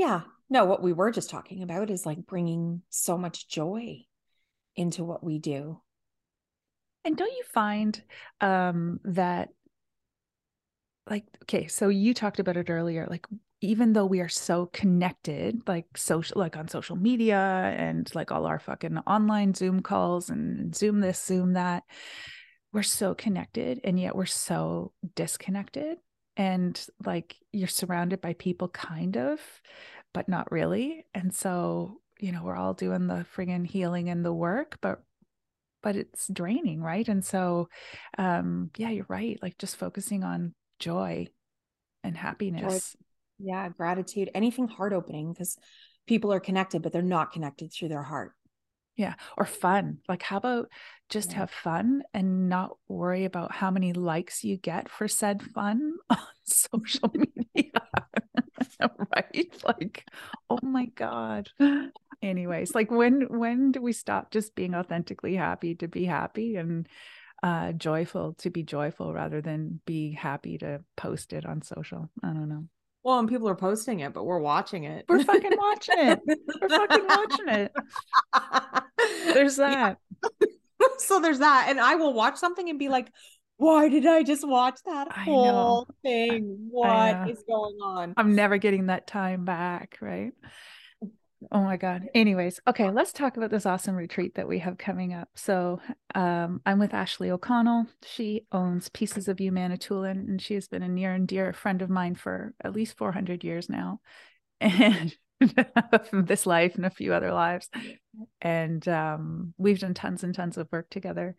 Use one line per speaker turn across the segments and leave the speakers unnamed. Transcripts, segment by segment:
Yeah. No, what we were just talking about is like bringing so much joy into what we do.
And don't you find um, that, like, okay, so you talked about it earlier, like, even though we are so connected, like social, like on social media and like all our fucking online Zoom calls and Zoom this, Zoom that, we're so connected and yet we're so disconnected. And like you're surrounded by people, kind of, but not really. And so, you know, we're all doing the friggin' healing and the work, but but it's draining, right? And so um yeah, you're right. Like just focusing on joy and happiness.
Joy. Yeah, gratitude, anything heart opening because people are connected, but they're not connected through their heart.
Yeah. Or fun. Like, how about just yeah. have fun and not worry about how many likes you get for said fun on social media? right? Like, oh my God. Anyways, like when when do we stop just being authentically happy to be happy and uh joyful to be joyful rather than be happy to post it on social? I don't know.
Well, and people are posting it, but we're watching it.
We're fucking watching it. We're fucking watching it. There's that.
Yeah. so there's that. And I will watch something and be like, why did I just watch that whole thing? What is going on?
I'm never getting that time back, right? Oh my God. Anyways, okay, let's talk about this awesome retreat that we have coming up. So, um, I'm with Ashley O'Connell. She owns Pieces of You Manitoulin, and she has been a near and dear friend of mine for at least 400 years now. And this life and a few other lives. And um, we've done tons and tons of work together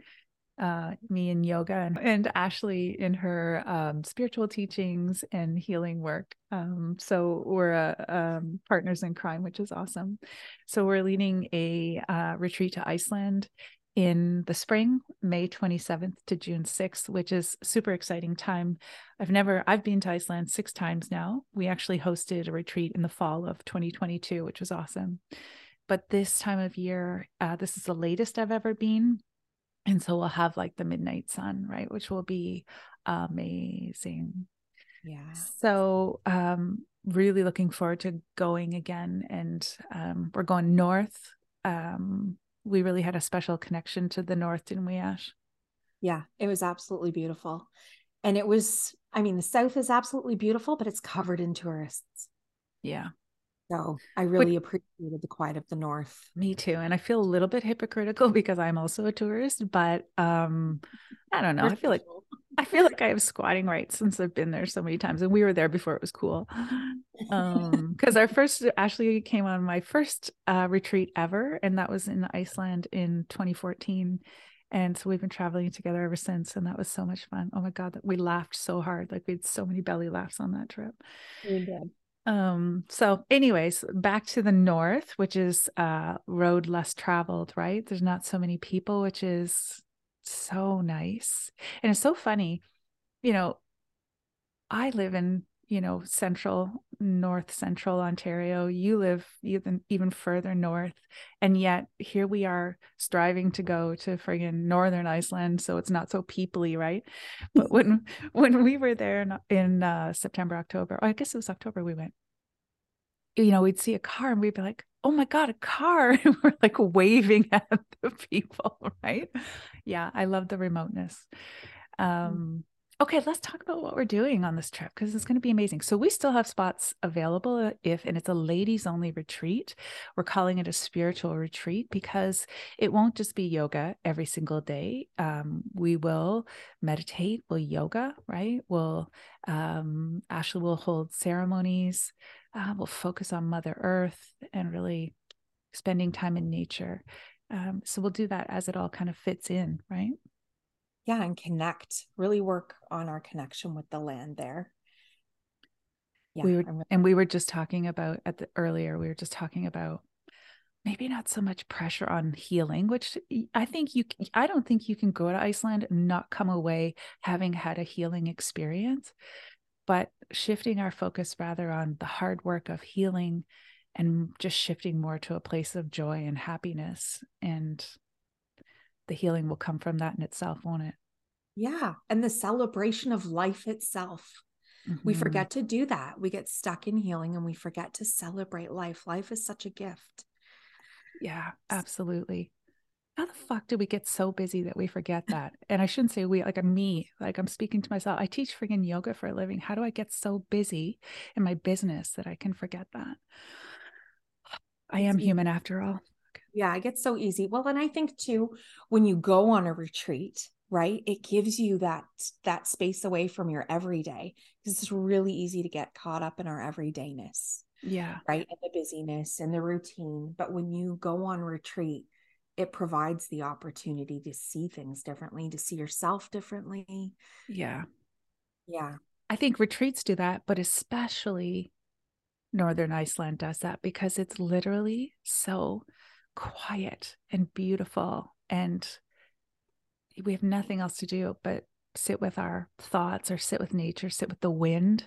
uh, me in yoga and, and Ashley in her um, spiritual teachings and healing work. Um, so we're uh, um, partners in crime, which is awesome. So we're leading a uh, retreat to Iceland in the spring, May 27th to June 6th, which is super exciting time. I've never, I've been to Iceland six times now. We actually hosted a retreat in the fall of 2022, which was awesome. But this time of year, uh, this is the latest I've ever been and so we'll have like the midnight sun right which will be amazing
yeah
so um really looking forward to going again and um we're going north um we really had a special connection to the north didn't we ash
yeah it was absolutely beautiful and it was i mean the south is absolutely beautiful but it's covered in tourists
yeah
so I really but, appreciated the quiet of the north.
Me too. And I feel a little bit hypocritical because I'm also a tourist, but um I don't know. I feel like I feel like I have squatting rights since I've been there so many times. And we were there before it was cool. Um because our first Ashley came on my first uh retreat ever, and that was in Iceland in 2014. And so we've been traveling together ever since. And that was so much fun. Oh my God, that we laughed so hard. Like we had so many belly laughs on that trip.
We did.
Um, so anyways, back to the north, which is uh road less traveled, right? There's not so many people, which is so nice. And it's so funny, you know, I live in you know, central, north central Ontario. You live even even further north, and yet here we are striving to go to friggin' northern Iceland, so it's not so peoply, right? But when when we were there in, in uh, September, October, oh, I guess it was October, we went. You know, we'd see a car and we'd be like, "Oh my god, a car!" and we're like waving at the people, right? Yeah, I love the remoteness. Mm. Um, Okay, let's talk about what we're doing on this trip because it's going to be amazing. So, we still have spots available uh, if, and it's a ladies only retreat. We're calling it a spiritual retreat because it won't just be yoga every single day. Um, we will meditate, we'll yoga, right? We'll, um, Ashley will hold ceremonies, uh, we'll focus on Mother Earth and really spending time in nature. Um, so, we'll do that as it all kind of fits in, right?
Yeah and connect really work on our connection with the land there.
Yeah we were really- and we were just talking about at the earlier we were just talking about maybe not so much pressure on healing which i think you i don't think you can go to iceland and not come away having had a healing experience but shifting our focus rather on the hard work of healing and just shifting more to a place of joy and happiness and the healing will come from that in itself, won't it?
Yeah. And the celebration of life itself. Mm-hmm. We forget to do that. We get stuck in healing and we forget to celebrate life. Life is such a gift.
Yeah, absolutely. How the fuck do we get so busy that we forget that? And I shouldn't say we, like I'm me, like I'm speaking to myself. I teach freaking yoga for a living. How do I get so busy in my business that I can forget that? I am human after all.
Yeah, it gets so easy. Well, and I think too, when you go on a retreat, right, it gives you that that space away from your everyday because it's really easy to get caught up in our everydayness.
Yeah.
Right. And the busyness and the routine. But when you go on retreat, it provides the opportunity to see things differently, to see yourself differently.
Yeah.
Yeah.
I think retreats do that, but especially Northern Iceland does that because it's literally so quiet and beautiful. And we have nothing else to do but sit with our thoughts or sit with nature, sit with the wind.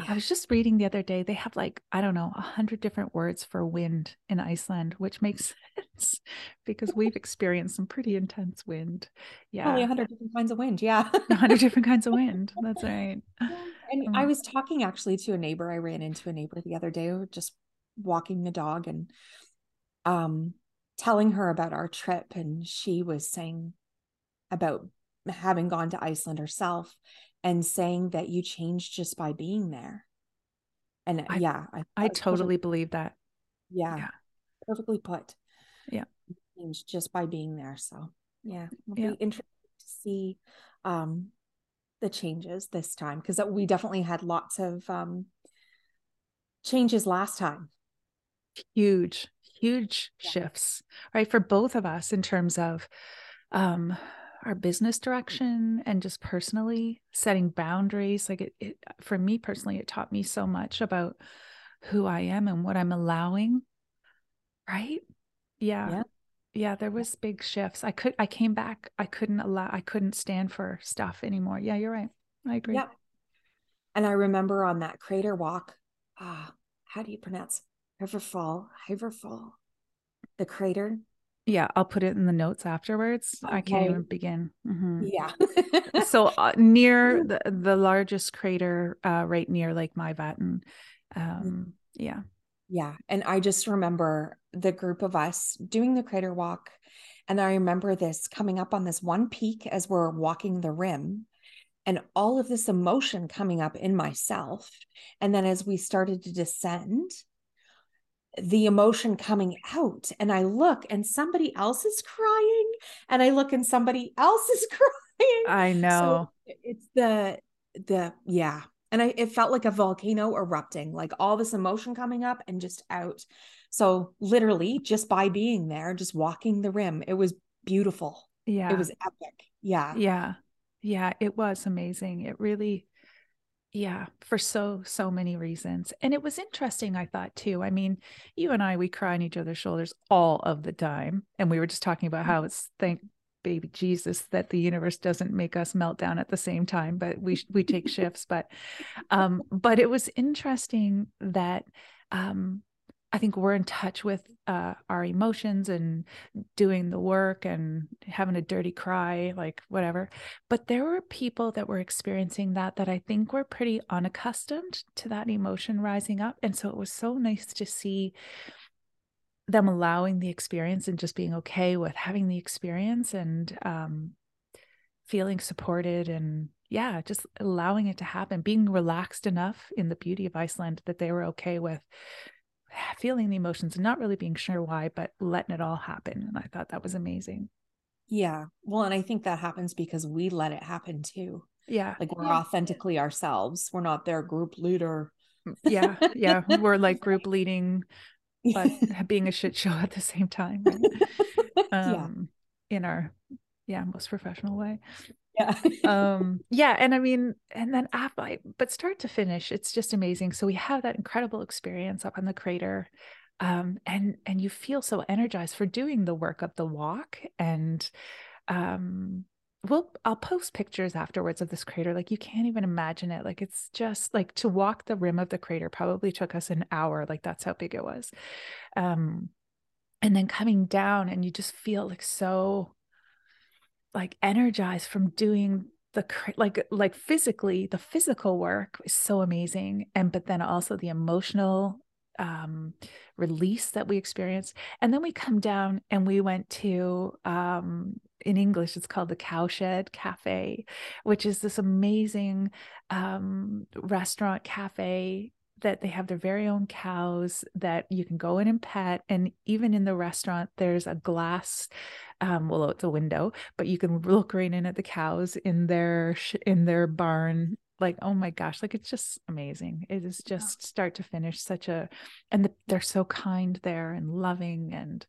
Yeah. I was just reading the other day, they have like, I don't know, a hundred different words for wind in Iceland, which makes sense because we've experienced some pretty intense wind. Yeah.
Probably a hundred different kinds of wind. Yeah.
A hundred different kinds of wind. That's right.
And um, I was talking actually to a neighbor. I ran into a neighbor the other day, just walking the dog and um telling her about our trip. And she was saying about having gone to Iceland herself and saying that you changed just by being there. And I, yeah,
I, I totally believe that.
Yeah, yeah, perfectly put.
Yeah,
changed just by being there. So yeah, it'll yeah. be interesting to see um, the changes this time because we definitely had lots of um, changes last time.
Huge, huge yeah. shifts, right, for both of us in terms of um our business direction and just personally setting boundaries like it, it for me personally it taught me so much about who i am and what i'm allowing right? Yeah. Yeah, yeah there was big shifts. I could i came back i couldn't allow i couldn't stand for stuff anymore. Yeah you're right. I agree. Yeah.
And i remember on that crater walk ah uh, how do you pronounce Hiverfall, Hiverfall, the crater
yeah, I'll put it in the notes afterwards. Okay. I can't even begin.
Mm-hmm. Yeah.
so uh, near the, the largest crater, uh, right near Lake Myvatn. Um, yeah.
Yeah. And I just remember the group of us doing the crater walk. And I remember this coming up on this one peak as we're walking the rim and all of this emotion coming up in myself. And then as we started to descend, the emotion coming out and I look and somebody else is crying and I look and somebody else is crying.
I know.
So it's the the yeah. And I it felt like a volcano erupting, like all this emotion coming up and just out. So literally just by being there, just walking the rim, it was beautiful.
Yeah.
It was epic. Yeah.
Yeah. Yeah, it was amazing. It really yeah, for so, so many reasons. And it was interesting, I thought too. I mean, you and I, we cry on each other's shoulders all of the time. And we were just talking about how mm-hmm. it's thank baby Jesus that the universe doesn't make us melt down at the same time, but we we take shifts. But um, but it was interesting that um I think we're in touch with uh, our emotions and doing the work and having a dirty cry, like whatever. But there were people that were experiencing that that I think were pretty unaccustomed to that emotion rising up. And so it was so nice to see them allowing the experience and just being okay with having the experience and um, feeling supported and yeah, just allowing it to happen, being relaxed enough in the beauty of Iceland that they were okay with feeling the emotions and not really being sure why, but letting it all happen. And I thought that was amazing.
Yeah. Well, and I think that happens because we let it happen too.
Yeah.
Like we're authentically ourselves. We're not their group leader.
Mm, yeah. Yeah. we're like group leading, but being a shit show at the same time. Right? Um, yeah. In our, yeah, most professional way
yeah.
Um yeah and i mean and then after but start to finish it's just amazing. So we have that incredible experience up on the crater um and and you feel so energized for doing the work of the walk and um well i'll post pictures afterwards of this crater like you can't even imagine it like it's just like to walk the rim of the crater probably took us an hour like that's how big it was. Um and then coming down and you just feel like so like energized from doing the like like physically the physical work is so amazing and but then also the emotional um release that we experienced and then we come down and we went to um in english it's called the cowshed cafe which is this amazing um restaurant cafe that they have their very own cows that you can go in and pet and even in the restaurant there's a glass um well it's a window but you can look right in at the cows in their in their barn like oh my gosh like it's just amazing it is just start to finish such a and the, they're so kind there and loving and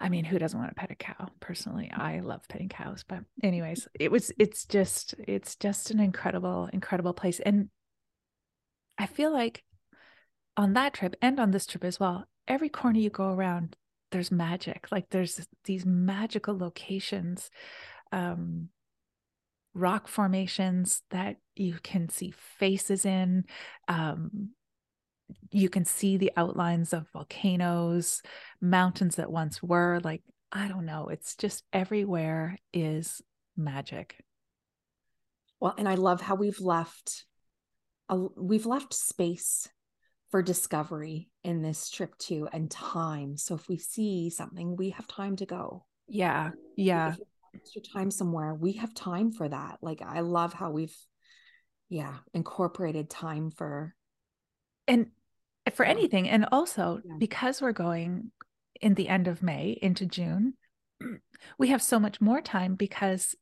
I mean, who doesn't want to pet a cow? Personally, I love petting cows. But anyways, it was it's just it's just an incredible, incredible place. And I feel like on that trip and on this trip as well, every corner you go around, there's magic. Like there's these magical locations, um, rock formations that you can see faces in. Um, you can see the outlines of volcanoes, mountains that once were. Like, I don't know. It's just everywhere is magic.
Well, and I love how we've left a, we've left space for discovery in this trip too and time. So if we see something we have time to go.
Yeah yeah.
extra time somewhere we have time for that. Like i love how we've yeah incorporated time for
and for anything and also yeah. because we're going in the end of may into june we have so much more time because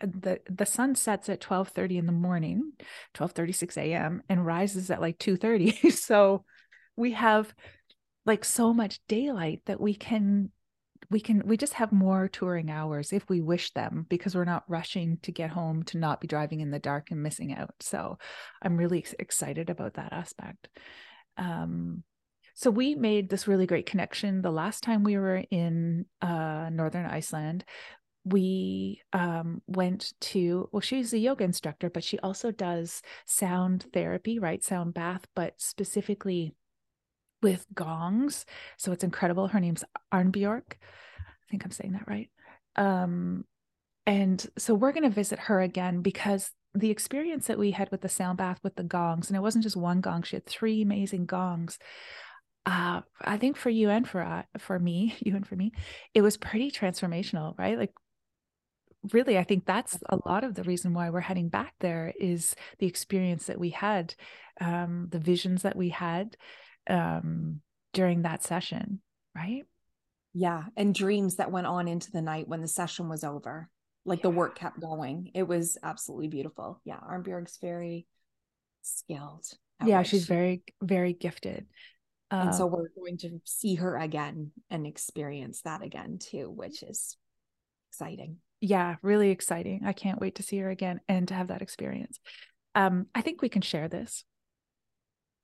the the sun sets at 12:30 in the morning 12:36 a.m. and rises at like 2:30 so we have like so much daylight that we can we can we just have more touring hours if we wish them because we're not rushing to get home to not be driving in the dark and missing out. So i'm really excited about that aspect. Um so we made this really great connection the last time we were in uh, northern iceland we um, went to well she's a yoga instructor but she also does sound therapy right? Sound bath but specifically with gongs. So it's incredible. Her name's arnbjorg i think i'm saying that right. Um, and so we're going to visit her again because the experience that we had with the sound bath with the gongs and it wasn't just one gong she had three amazing gongs. Uh, I think for you and for uh, for me, you and for me, it was pretty transformational, right? Like really i think that's a lot of the reason why we're heading back there is the experience that we had um, the visions that we had um, during that session right?
Yeah and dreams that went on into the night when the session was over. Like yeah. the work kept going. It was absolutely beautiful. Yeah arnbjorg's very skilled
yeah she's very very gifted.
And so um we're going to see her again and experience that again too which is exciting
yeah, really exciting. I can't wait to see her again and to have that experience. Um, I think we can share this.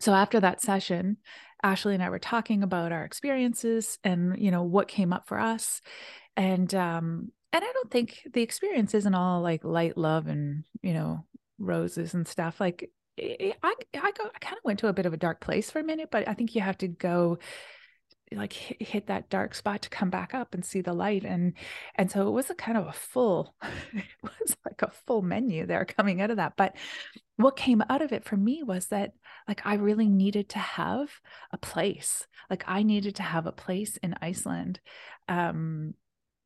So after that session, Ashley and I were talking about our experiences and you know what came up for us. And um, and I don't think the experience isn't all like light love and you know roses and stuff. Like I I go I kind of went to a bit of a dark place for a minute, but I think you have to go like hit hit, that dark spot to come back up and see the light and and so it was a kind of a full it was like a full menu there coming out of that but what came out of it for me was that like I really needed to have a place like I needed to have a place in Iceland um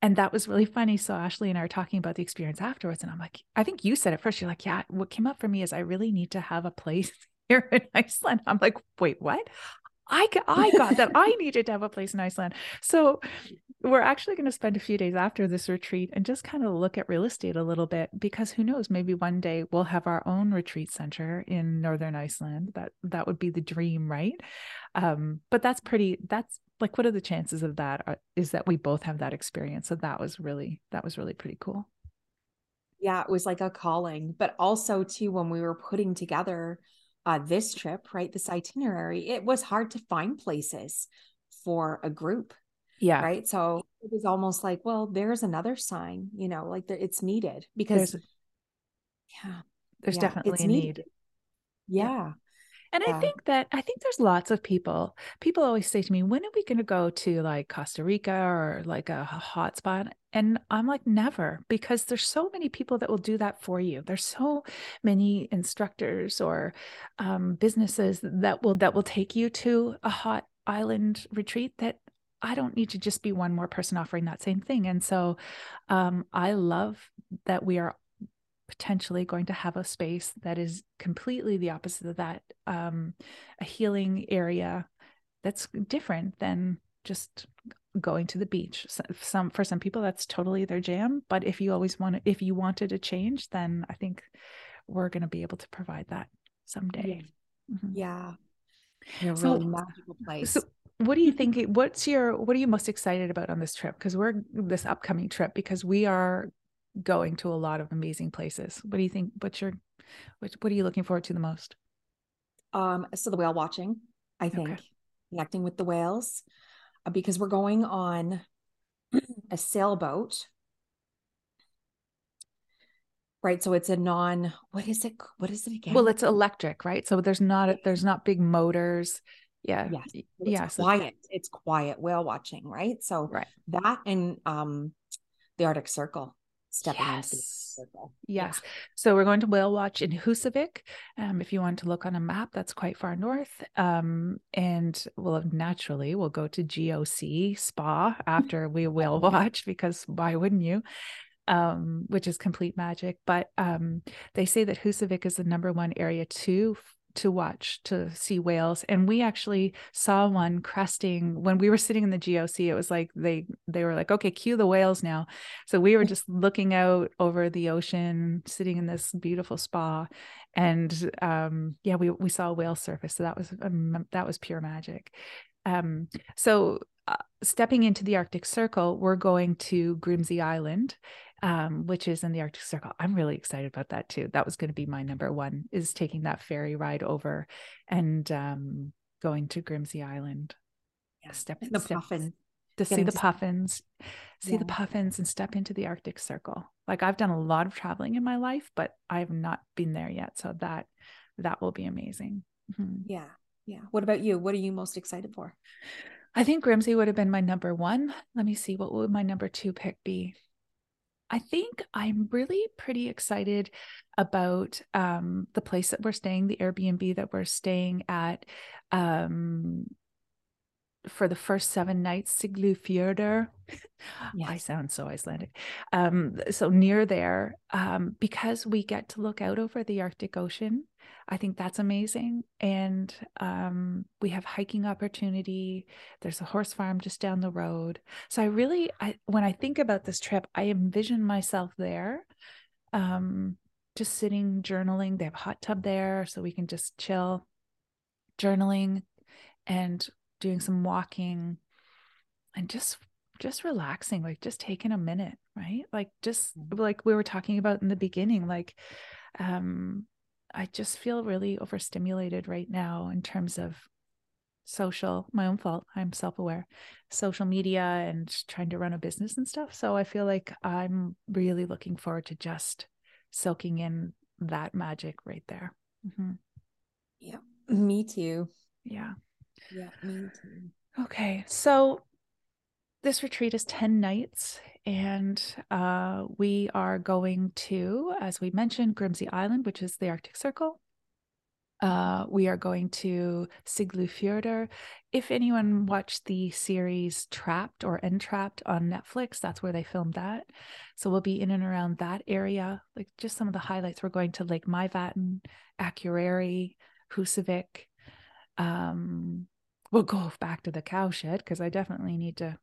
and that was really funny so Ashley and I are talking about the experience afterwards and I'm like I think you said it first you're like yeah what came up for me is I really need to have a place here in Iceland I'm like wait what I I got that I needed to have a place in Iceland. So we're actually going to spend a few days after this retreat and just kind of look at real estate a little bit because who knows maybe one day we'll have our own retreat center in northern Iceland. That that would be the dream, right? Um, but that's pretty that's like what are the chances of that uh, is that we both have that experience. So that was really that was really pretty cool.
Yeah, it was like a calling, but also too when we were putting together uh, this trip, right, this itinerary, it was hard to find places for a group.
Yeah.
Right. So it was almost like, well, there's another sign, you know, like there, it's needed because,
there's,
yeah,
there's yeah, definitely a need.
Yeah. yeah.
And
Yeah.
I think that I think there's lots of people. People always say to me, "When are we going to go to like Costa Rica or like a hot spot?" And I'm like, "Never," because there's so many people that will do that for you. There's so many instructors or um, businesses that will that will take you to a hot island retreat that I don't need to just be one more person offering that same thing. And so um, I love that we are potentially going to have a space that is completely the opposite of that um, a healing area that's different than just going to the beach So- some for some people that's totally their jam but if you always want to if you wanted a change then i think we're going to be able to provide that someday Mhm.
Yeah. A
So-
really magical place.
so what do you think what's your what are you most excited about on this trip because we're this upcoming trip because we are going to a lot of amazing places what do you think what's your what, what are you looking forward to the most
Um, so the whale watching, I
Okay.
think, connecting with the whales, uh, because we're going on a sailboat, right? So it's a non. What is it? What is it again?
well it's electric right so there's not there's not big motors yeah
yes, it's
yeah so-
quiet. It's quiet whale watching, right? So
right
that and um, the Arctic Circle, stepping into the Arctic
Yes.
Yeah.
Yes. So we're going to whale watch in Husavik. Um, if you want to look on a map, that's quite far north. Um, and we'll naturally we'll go to Geo Sea Spa after we whale watch because why wouldn't you? Um, which is complete magic. But um, they say that Husavik is the number one area to to watch to see whales and we actually saw one cresting when we were sitting in the Geo Sea it was like they they were like okay cue the whales now so we were just looking out over the ocean, sitting in this beautiful spa, and um, yeah, we we saw a whale surface. So that was um, that was pure magic. Um, so uh, stepping into the Arctic Circle, we're going to Grimsey Island, um, which is in the Arctic Circle. I'm really excited about that too. That was going to be my number one is taking that ferry ride over and um, going to Grimsey Island.
Yeah.
Step,
And the
step-
puffin.
to see the
see-
puffins, see the puffins and step into the Arctic Circle. Like I've done a lot of traveling in my life, but I've not been there yet. So that that will be amazing. Mhm.
Yeah. Yeah. What about you? What are you most excited for?
I think Grimsey would have been my number one. Let me see, what would my number two pick be? I think I'm really pretty excited about um, the place that we're staying, the Airbnb that we're staying at. Um, for the first seven nights, Siglufjordur. I sound so Icelandic. Um, so near there, um, because we get to look out over the Arctic Ocean. I think that's amazing. And um, we have hiking opportunity. There's a horse farm just down the road. So I really, I when I think about this trip, I envision myself there, um, just sitting journaling. They have a hot tub there, so we can just chill, journaling, and doing some walking, and just just relaxing, like just taking a minute, right? Like just
Mhm.
like we were talking about in the beginning, like um I just feel really overstimulated right now in terms of social, my own fault. I'm self aware, social media and trying to run a business and stuff. So I feel like I'm really looking forward to just soaking in that magic right there. Mhm. Yeah.
Me too.
Yeah.
Yeah, me too.
Okay. So this retreat is 10 nights, and uh, we are going to, as we mentioned, Grimsey Island, which is the Arctic Circle. Uh, we are going to Siglufjordur. If anyone watched the series Trapped or Entrapped on Netflix, that's where they filmed that. So we'll be in and around that area. Like just some of the highlights. We're going to Lake Myvatten, Akureyri, Husavik. Um, we'll go back to the cow shed because I definitely need to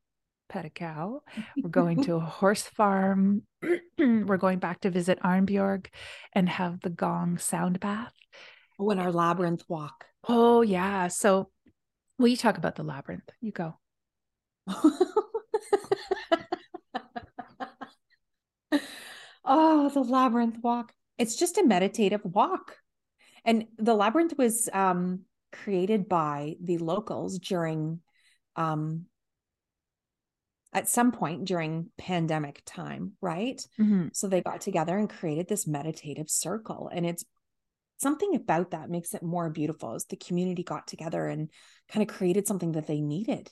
pet a cow. We're going to a horse farm. We're going back to visit Arnbjorg and have the gong sound bath.
Oh, and our labyrinth walk.
Oh, yeah. So, will you talk about the labyrinth? You go.
oh, the labyrinth walk. It's just a meditative walk. And the labyrinth was um, created by the locals during, um, at some point during pandemic time, right?
Mhm.
So they got together and created this meditative circle. And it's something about that makes it more beautiful as the community got together and kind of created something that they needed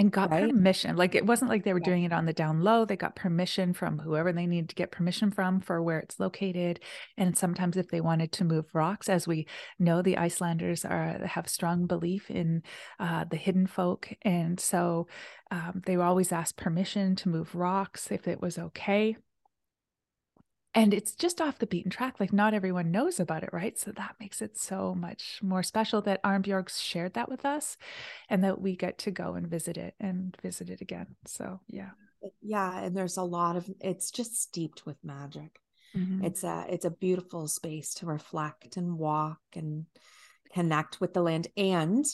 and got right? permission. Like it wasn't like they were yeah. doing it on the down low. They got permission from whoever they needed to get permission from for where it's located. And sometimes if they wanted to move rocks, as we know, the Icelanders are have strong belief in uh, the hidden folk, and so um, they always ask permission to move rocks if it was okay and it's just off the beaten track like not everyone knows about it right? So that makes it so much more special that arnbjorgs shared that with us and that we get to go and visit it and visit it again. So yeah.
Yeah and there's a lot of it's just steeped with magic. Mm-hmm. it's a it's a beautiful space to reflect and walk and connect with the land. And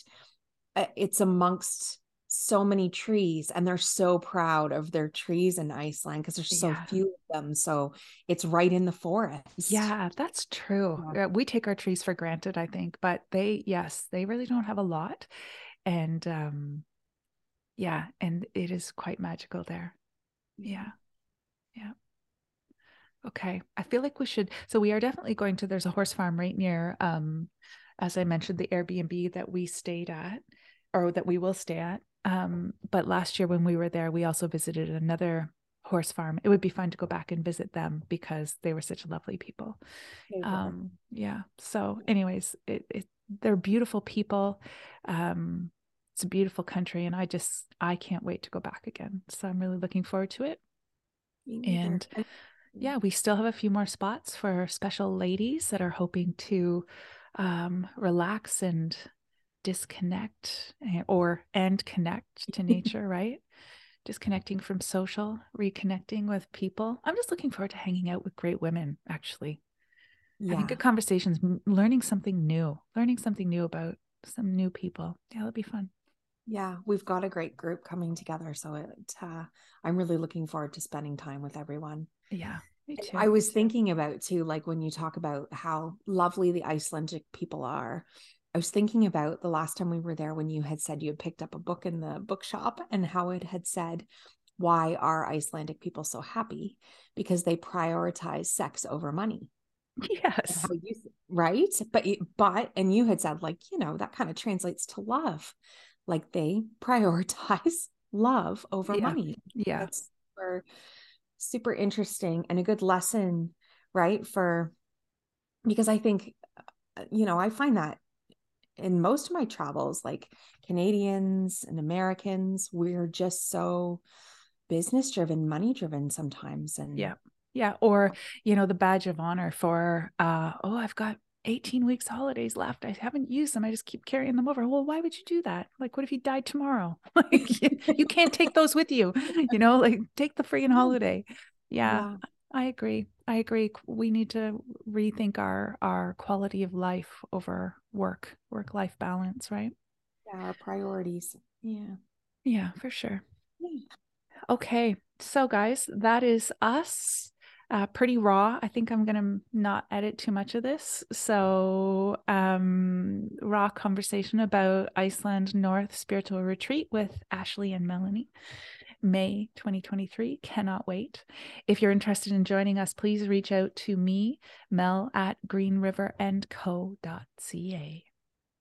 uh, it's amongst so many trees and they're so proud of their trees in Iceland because there's so yeah. few of them. So it's right in the forest.
Yeah, that's true. Yeah. We take our trees for granted, I think, but they, yes, they really don't have a lot. And um, yeah, and it is quite magical there. Yeah. Yeah. Okay. I feel like we should. So we are definitely going to, there's a horse farm right near, um, as I mentioned, the Airbnb that we stayed at or that we will stay at. Um, but last year when we were there, we also visited another horse farm. It would be fun to go back and visit them because they were such lovely people. Um, yeah. So, anyways, it, it they're beautiful people. Um, it's a beautiful country, and I just I can't wait to go back again. So I'm really looking forward to it. And yeah, we still have a few more spots for special ladies that are hoping to um, relax and disconnect eh, or and connect to nature, right? Disconnecting from social, reconnecting with people. I'm just looking forward to hanging out with great women, actually. Yeah. Having good conversations, learning something new, learning something new about some new people. Yeah, that'll be fun.
Yeah, we've got a great group coming together. So it, uh, I'm really looking forward to spending time with everyone.
Yeah. Me too.
I was thinking about too, like when you talk about how lovely the Icelandic people are, I was thinking about the last time we were there when you had said you had picked up a book in the bookshop and how it had said, Why are Icelandic people so happy? Because they prioritize sex over money.
Yes.
You, right. But, but, and you had said, like, you know, that kind of translates to love. Like they prioritize love over
yeah.
money.
Yeah. That's
super, super interesting and a good lesson, right? For, because I think, uh, you know, I find that in most of my travels, like Canadians and Americans, we're just so business driven, money driven sometimes. And
yeah. Yeah. Or, you know, the badge of honor for, uh, oh, I've got 18 weeks holidays left. I haven't used them. I just keep carrying them over. Well, why would you do that? Like, what if you died tomorrow? Like, you, you can't take those with you, you know, like take the freaking holiday. Yeah, yeah, I agree. I agree. We need to rethink our our quality of life over work, work life balance, right?
Yeah, our priorities. Yeah.
Yeah, for sure. Yeah. Okay. So guys, that is us. Uh, pretty raw. I think I'm gonna not edit too much of this. So, um, raw conversation about Iceland North Spiritual Retreat with Ashley and Melanie. May 2023. Cannot wait. If you're interested in joining us, please reach out to me, Mel at greenriverandco.ca.